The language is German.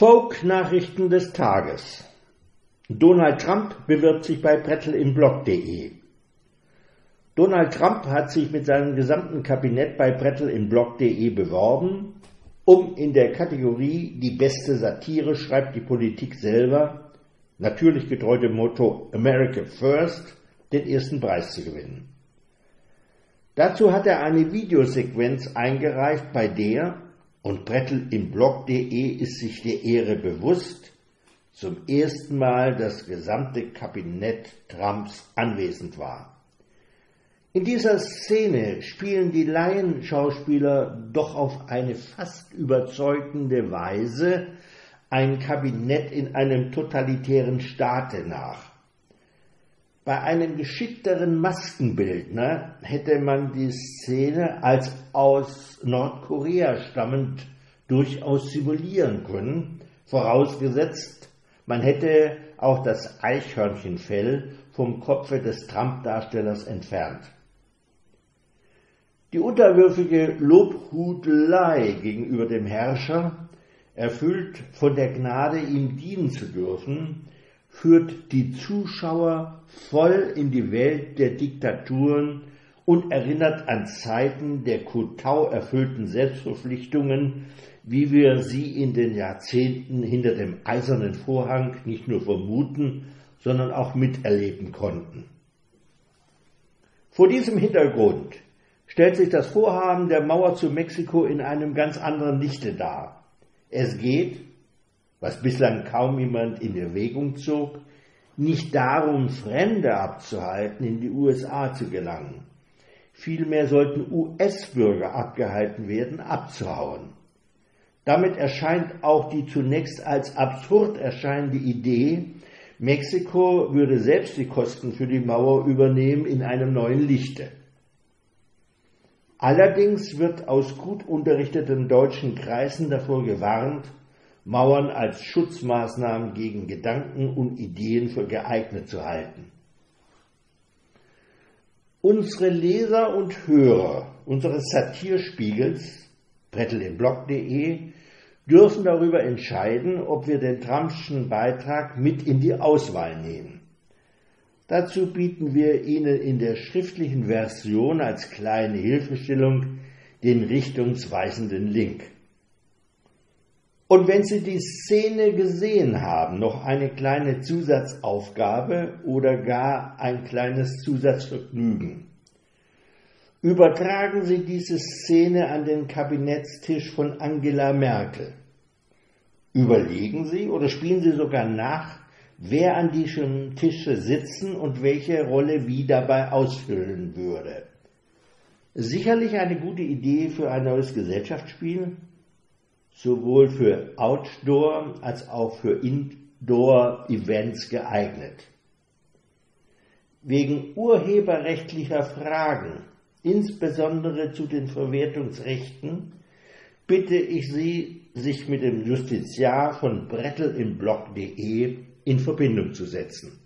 Folk-Nachrichten des Tages. Donald Trump bewirbt sich bei brettelimblog.de. Donald Trump hat sich mit seinem gesamten Kabinett bei brettelimblog.de beworben, um in der Kategorie Die beste Satire schreibt die Politik selber, natürlich getreu dem Motto America First, den ersten Preis zu gewinnen. Dazu hat er eine Videosequenz eingereicht, bei der und Brettel im Blog.de ist sich der Ehre bewusst, zum ersten Mal das gesamte Kabinett Trumps anwesend war. In dieser Szene spielen die Laienschauspieler doch auf eine fast überzeugende Weise ein Kabinett in einem totalitären Staate nach. Bei einem geschickteren Maskenbildner hätte man die Szene als aus Nordkorea stammend durchaus simulieren können, vorausgesetzt, man hätte auch das Eichhörnchenfell vom Kopfe des Trump-Darstellers entfernt. Die unterwürfige Lobhudelei gegenüber dem Herrscher, erfüllt von der Gnade, ihm dienen zu dürfen, führt die Zuschauer voll in die Welt der Diktaturen und erinnert an Zeiten der Kotau erfüllten Selbstverpflichtungen, wie wir sie in den Jahrzehnten hinter dem eisernen Vorhang nicht nur vermuten, sondern auch miterleben konnten. Vor diesem Hintergrund stellt sich das Vorhaben der Mauer zu Mexiko in einem ganz anderen Lichte dar. Es geht, was bislang kaum jemand in Erwägung zog, nicht darum, Fremde abzuhalten, in die USA zu gelangen. Vielmehr sollten US-Bürger abgehalten werden, abzuhauen. Damit erscheint auch die zunächst als absurd erscheinende Idee, Mexiko würde selbst die Kosten für die Mauer übernehmen, in einem neuen Lichte. Allerdings wird aus gut unterrichteten deutschen Kreisen davor gewarnt, Mauern als Schutzmaßnahmen gegen Gedanken und Ideen für geeignet zu halten. Unsere Leser und Hörer unseres Satirspiegels brettelimblog.de dürfen darüber entscheiden, ob wir den Trumpschen Beitrag mit in die Auswahl nehmen. Dazu bieten wir Ihnen in der schriftlichen Version als kleine Hilfestellung den richtungsweisenden Link. Und wenn Sie die Szene gesehen haben, noch eine kleine Zusatzaufgabe oder gar ein kleines Zusatzvergnügen. Übertragen Sie diese Szene an den Kabinettstisch von Angela Merkel. Überlegen Sie oder spielen Sie sogar nach, wer an diesem Tische sitzen und welche Rolle wie dabei ausfüllen würde. Sicherlich eine gute Idee für ein neues Gesellschaftsspiel, sowohl für Outdoor als auch für Indoor-Events geeignet. Wegen urheberrechtlicher Fragen, insbesondere zu den Verwertungsrechten, bitte ich Sie, sich mit dem Justiziar von Brettel im Blog.de in Verbindung zu setzen.